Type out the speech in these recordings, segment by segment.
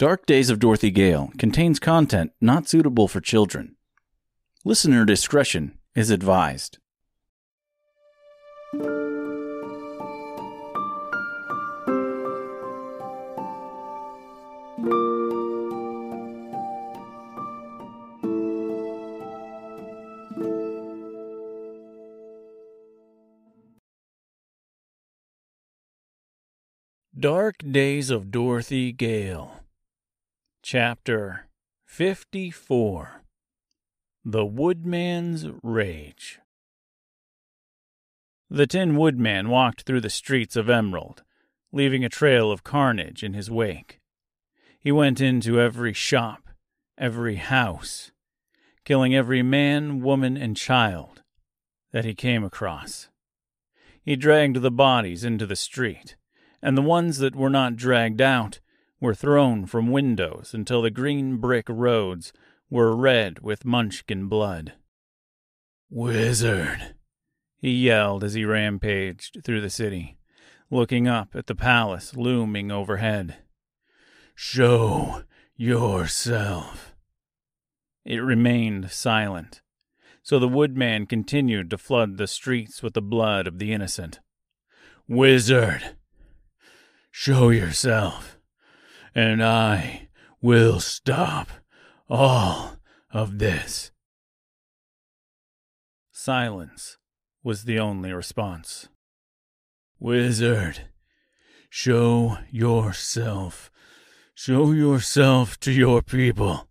Dark Days of Dorothy Gale contains content not suitable for children. Listener discretion is advised. Dark Days of Dorothy Gale, Chapter 54 The Woodman's Rage. The Tin Woodman walked through the streets of Emerald, leaving a trail of carnage in his wake. He went into every shop, every house, killing every man, woman, and child that he came across. He dragged the bodies into the street and the ones that were not dragged out were thrown from windows until the green brick roads were red with munchkin blood. Wizard, he yelled as he rampaged through the city, looking up at the palace looming overhead. Show yourself. It remained silent, so the woodman continued to flood the streets with the blood of the innocent. Wizard, Show yourself, and I will stop all of this. Silence was the only response. Wizard, show yourself. Show yourself to your people.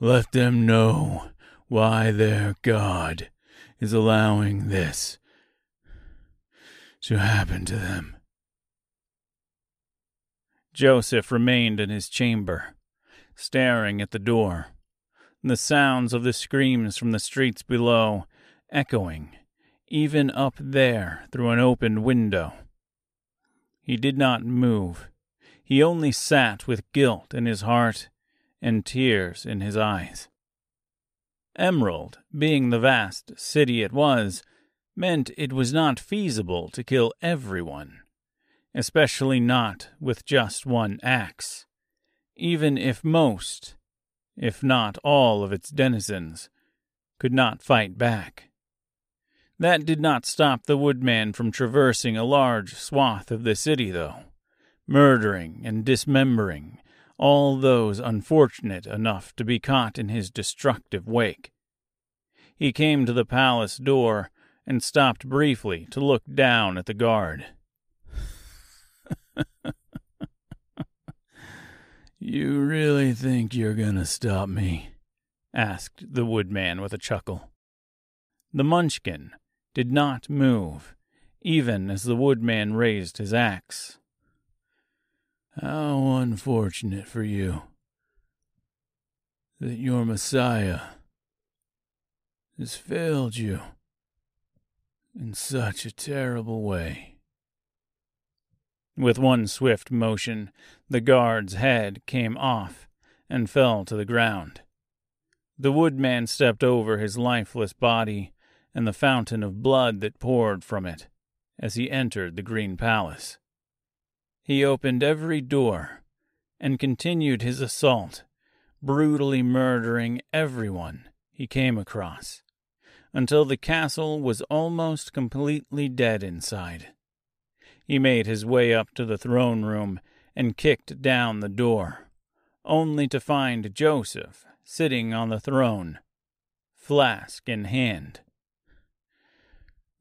Let them know why their God is allowing this to happen to them. Joseph remained in his chamber, staring at the door, the sounds of the screams from the streets below echoing, even up there through an open window. He did not move. He only sat with guilt in his heart and tears in his eyes. Emerald, being the vast city it was, meant it was not feasible to kill everyone especially not with just one axe, even if most, if not all of its denizens, could not fight back. That did not stop the woodman from traversing a large swath of the city, though, murdering and dismembering all those unfortunate enough to be caught in his destructive wake. He came to the palace door and stopped briefly to look down at the guard. You really think you're going to stop me? asked the woodman with a chuckle. The munchkin did not move, even as the woodman raised his axe. How unfortunate for you that your Messiah has failed you in such a terrible way. With one swift motion, the guard's head came off and fell to the ground. The woodman stepped over his lifeless body and the fountain of blood that poured from it as he entered the Green Palace. He opened every door and continued his assault, brutally murdering everyone he came across, until the castle was almost completely dead inside. He made his way up to the throne room and kicked down the door, only to find Joseph sitting on the throne, flask in hand.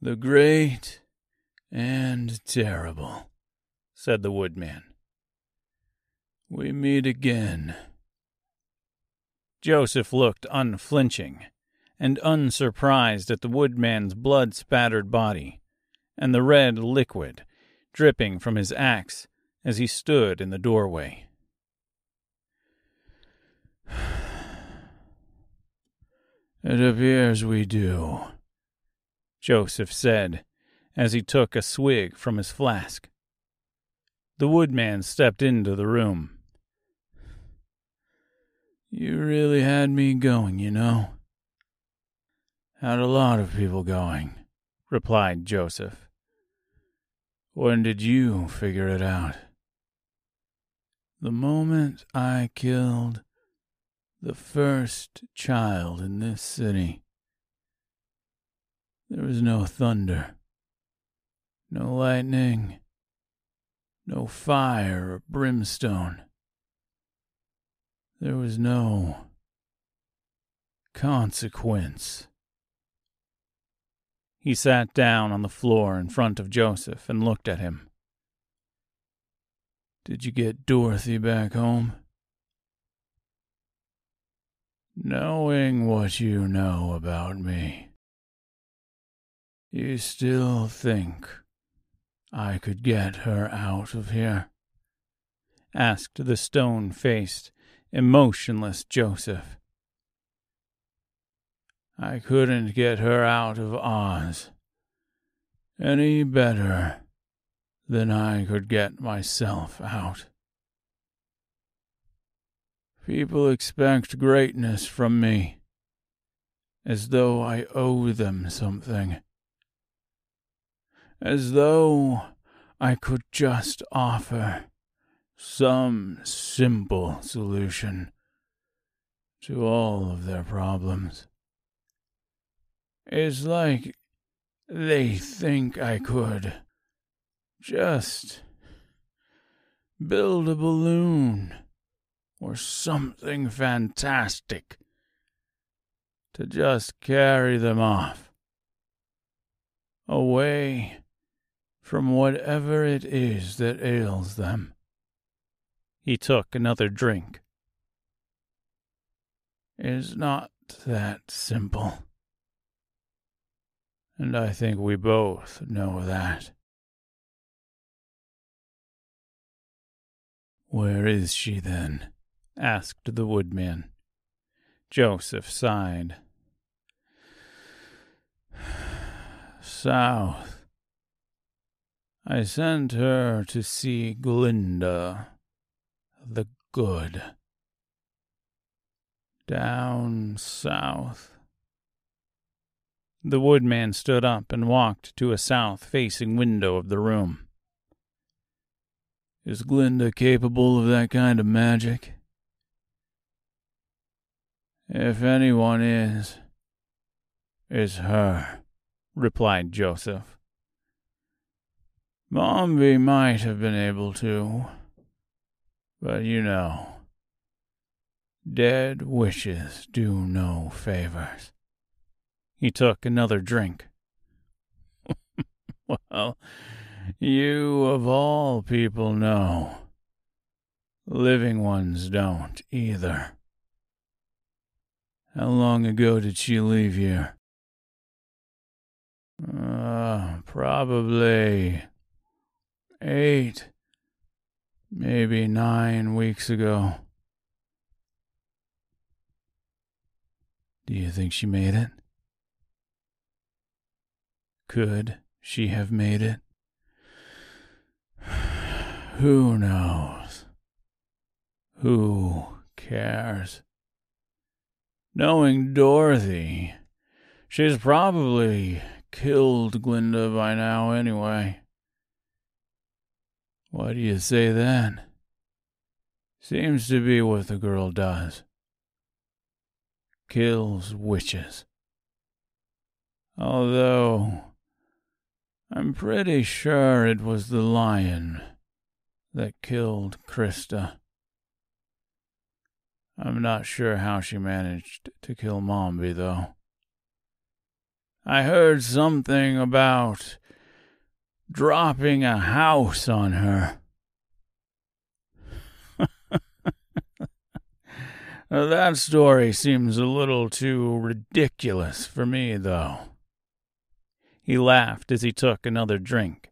The great and terrible, said the woodman. We meet again. Joseph looked unflinching and unsurprised at the woodman's blood spattered body and the red liquid dripping from his axe as he stood in the doorway. It appears we do, Joseph said as he took a swig from his flask. The woodman stepped into the room. You really had me going, you know. Had a lot of people going, replied Joseph. When did you figure it out? The moment I killed the first child in this city, there was no thunder, no lightning, no fire or brimstone. There was no consequence. He sat down on the floor in front of Joseph and looked at him. Did you get Dorothy back home? Knowing what you know about me, you still think I could get her out of here? asked the stone faced, emotionless Joseph. I couldn't get her out of Oz any better than I could get myself out. People expect greatness from me, as though I owe them something, as though I could just offer some simple solution to all of their problems. It's like they think I could just build a balloon or something fantastic to just carry them off away from whatever it is that ails them. He took another drink. It's not that simple and I think we both know that. Where is she then? asked the woodman. Joseph sighed. South. I sent her to see Glinda, the good. Down south. The woodman stood up and walked to a south facing window of the room. Is Glinda capable of that kind of magic? If anyone is, it's her, replied Joseph. Mombi might have been able to, but you know, dead wishes do no favors. He took another drink. well, you of all people know. Living ones don't either. How long ago did she leave here? Uh, probably eight, maybe nine weeks ago. Do you think she made it? Could she have made it? Who knows? Who cares? Knowing Dorothy, she's probably killed Glinda by now anyway. What do you say then? Seems to be what the girl does. Kills witches. Although, I'm pretty sure it was the lion that killed Krista. I'm not sure how she managed to kill Mombi, though. I heard something about dropping a house on her. that story seems a little too ridiculous for me, though. He laughed as he took another drink.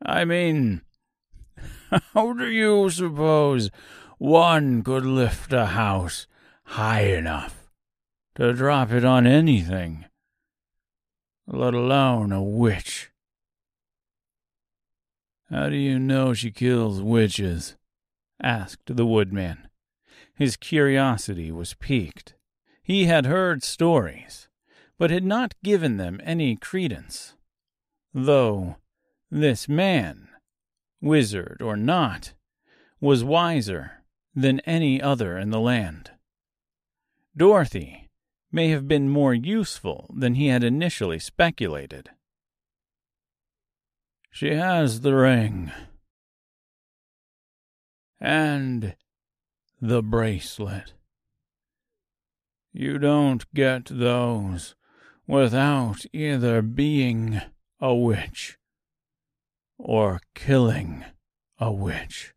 I mean, how do you suppose one could lift a house high enough to drop it on anything, let alone a witch? How do you know she kills witches? asked the woodman. His curiosity was piqued. He had heard stories but had not given them any credence. Though this man, wizard or not, was wiser than any other in the land. Dorothy may have been more useful than he had initially speculated. She has the ring. And the bracelet. You don't get those without either being a witch or killing a witch.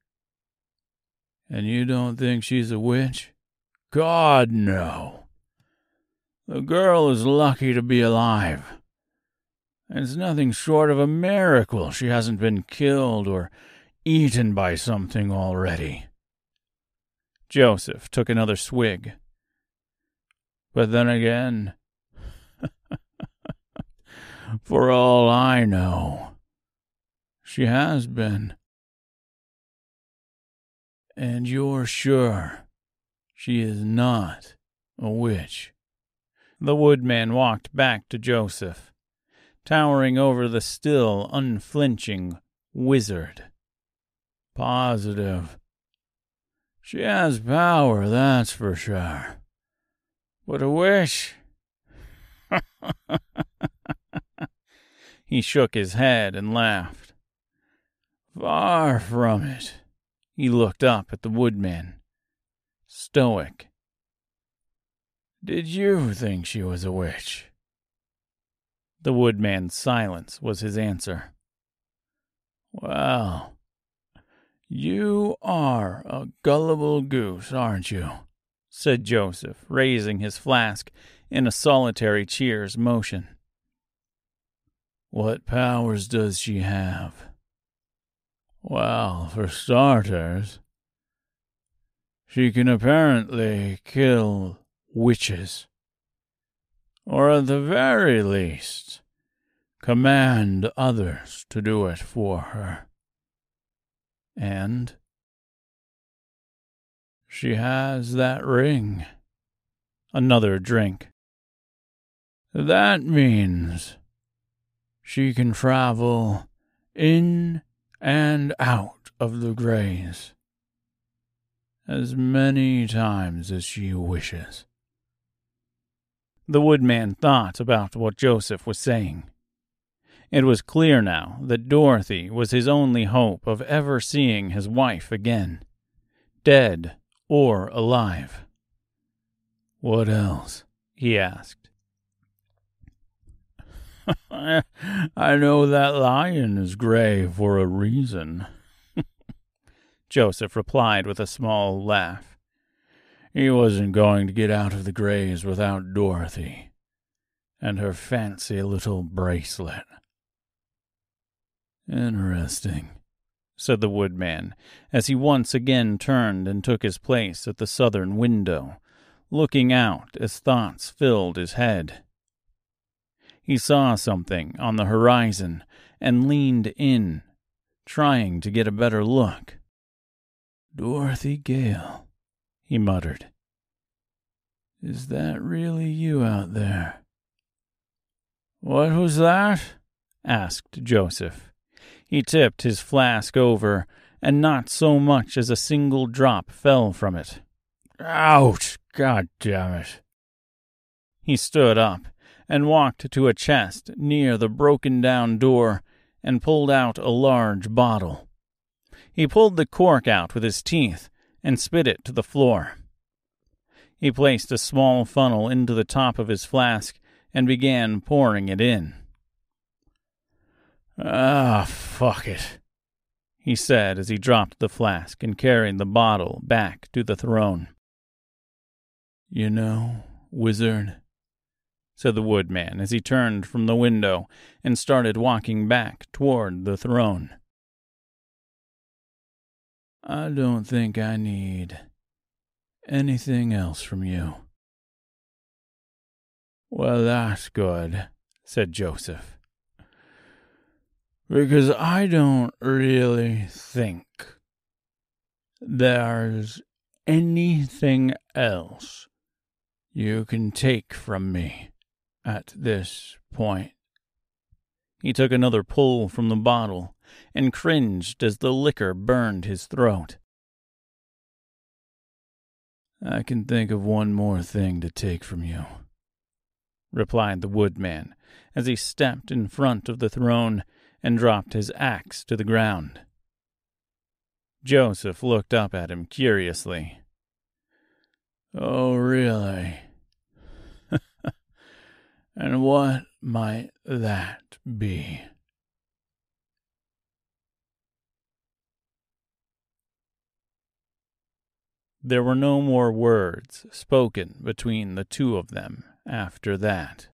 And you don't think she's a witch? God, no. The girl is lucky to be alive. It's nothing short of a miracle she hasn't been killed or eaten by something already. Joseph took another swig. But then again, for all I know, she has been. And you're sure she is not a witch? The woodman walked back to Joseph, towering over the still unflinching wizard. Positive. She has power, that's for sure. But a wish? he shook his head and laughed. Far from it. He looked up at the woodman, stoic. Did you think she was a witch? The woodman's silence was his answer. Well, you are a gullible goose, aren't you? said Joseph, raising his flask in a solitary cheers motion. What powers does she have? Well, for starters, she can apparently kill witches. Or at the very least, command others to do it for her. And she has that ring. Another drink. That means she can travel in and out of the grays as many times as she wishes. The woodman thought about what Joseph was saying. It was clear now that Dorothy was his only hope of ever seeing his wife again, dead or alive. What else? he asked. I know that lion is gray for a reason. Joseph replied with a small laugh. He wasn't going to get out of the grays without Dorothy and her fancy little bracelet. Interesting, said the woodman, as he once again turned and took his place at the southern window, looking out as thoughts filled his head. He saw something on the horizon and leaned in, trying to get a better look. Dorothy Gale, he muttered. Is that really you out there? What was that? asked Joseph. He tipped his flask over, and not so much as a single drop fell from it. Ouch! God damn it! He stood up and walked to a chest near the broken down door and pulled out a large bottle. He pulled the cork out with his teeth and spit it to the floor. He placed a small funnel into the top of his flask and began pouring it in. Ah, fuck it, he said as he dropped the flask and carried the bottle back to the throne. You know, wizard, said the woodman as he turned from the window and started walking back toward the throne. I don't think I need anything else from you. Well, that's good, said Joseph. Because I don't really think there's anything else you can take from me at this point. He took another pull from the bottle and cringed as the liquor burned his throat. I can think of one more thing to take from you, replied the woodman as he stepped in front of the throne and dropped his axe to the ground. Joseph looked up at him curiously. Oh, really? And what might that be? There were no more words spoken between the two of them after that.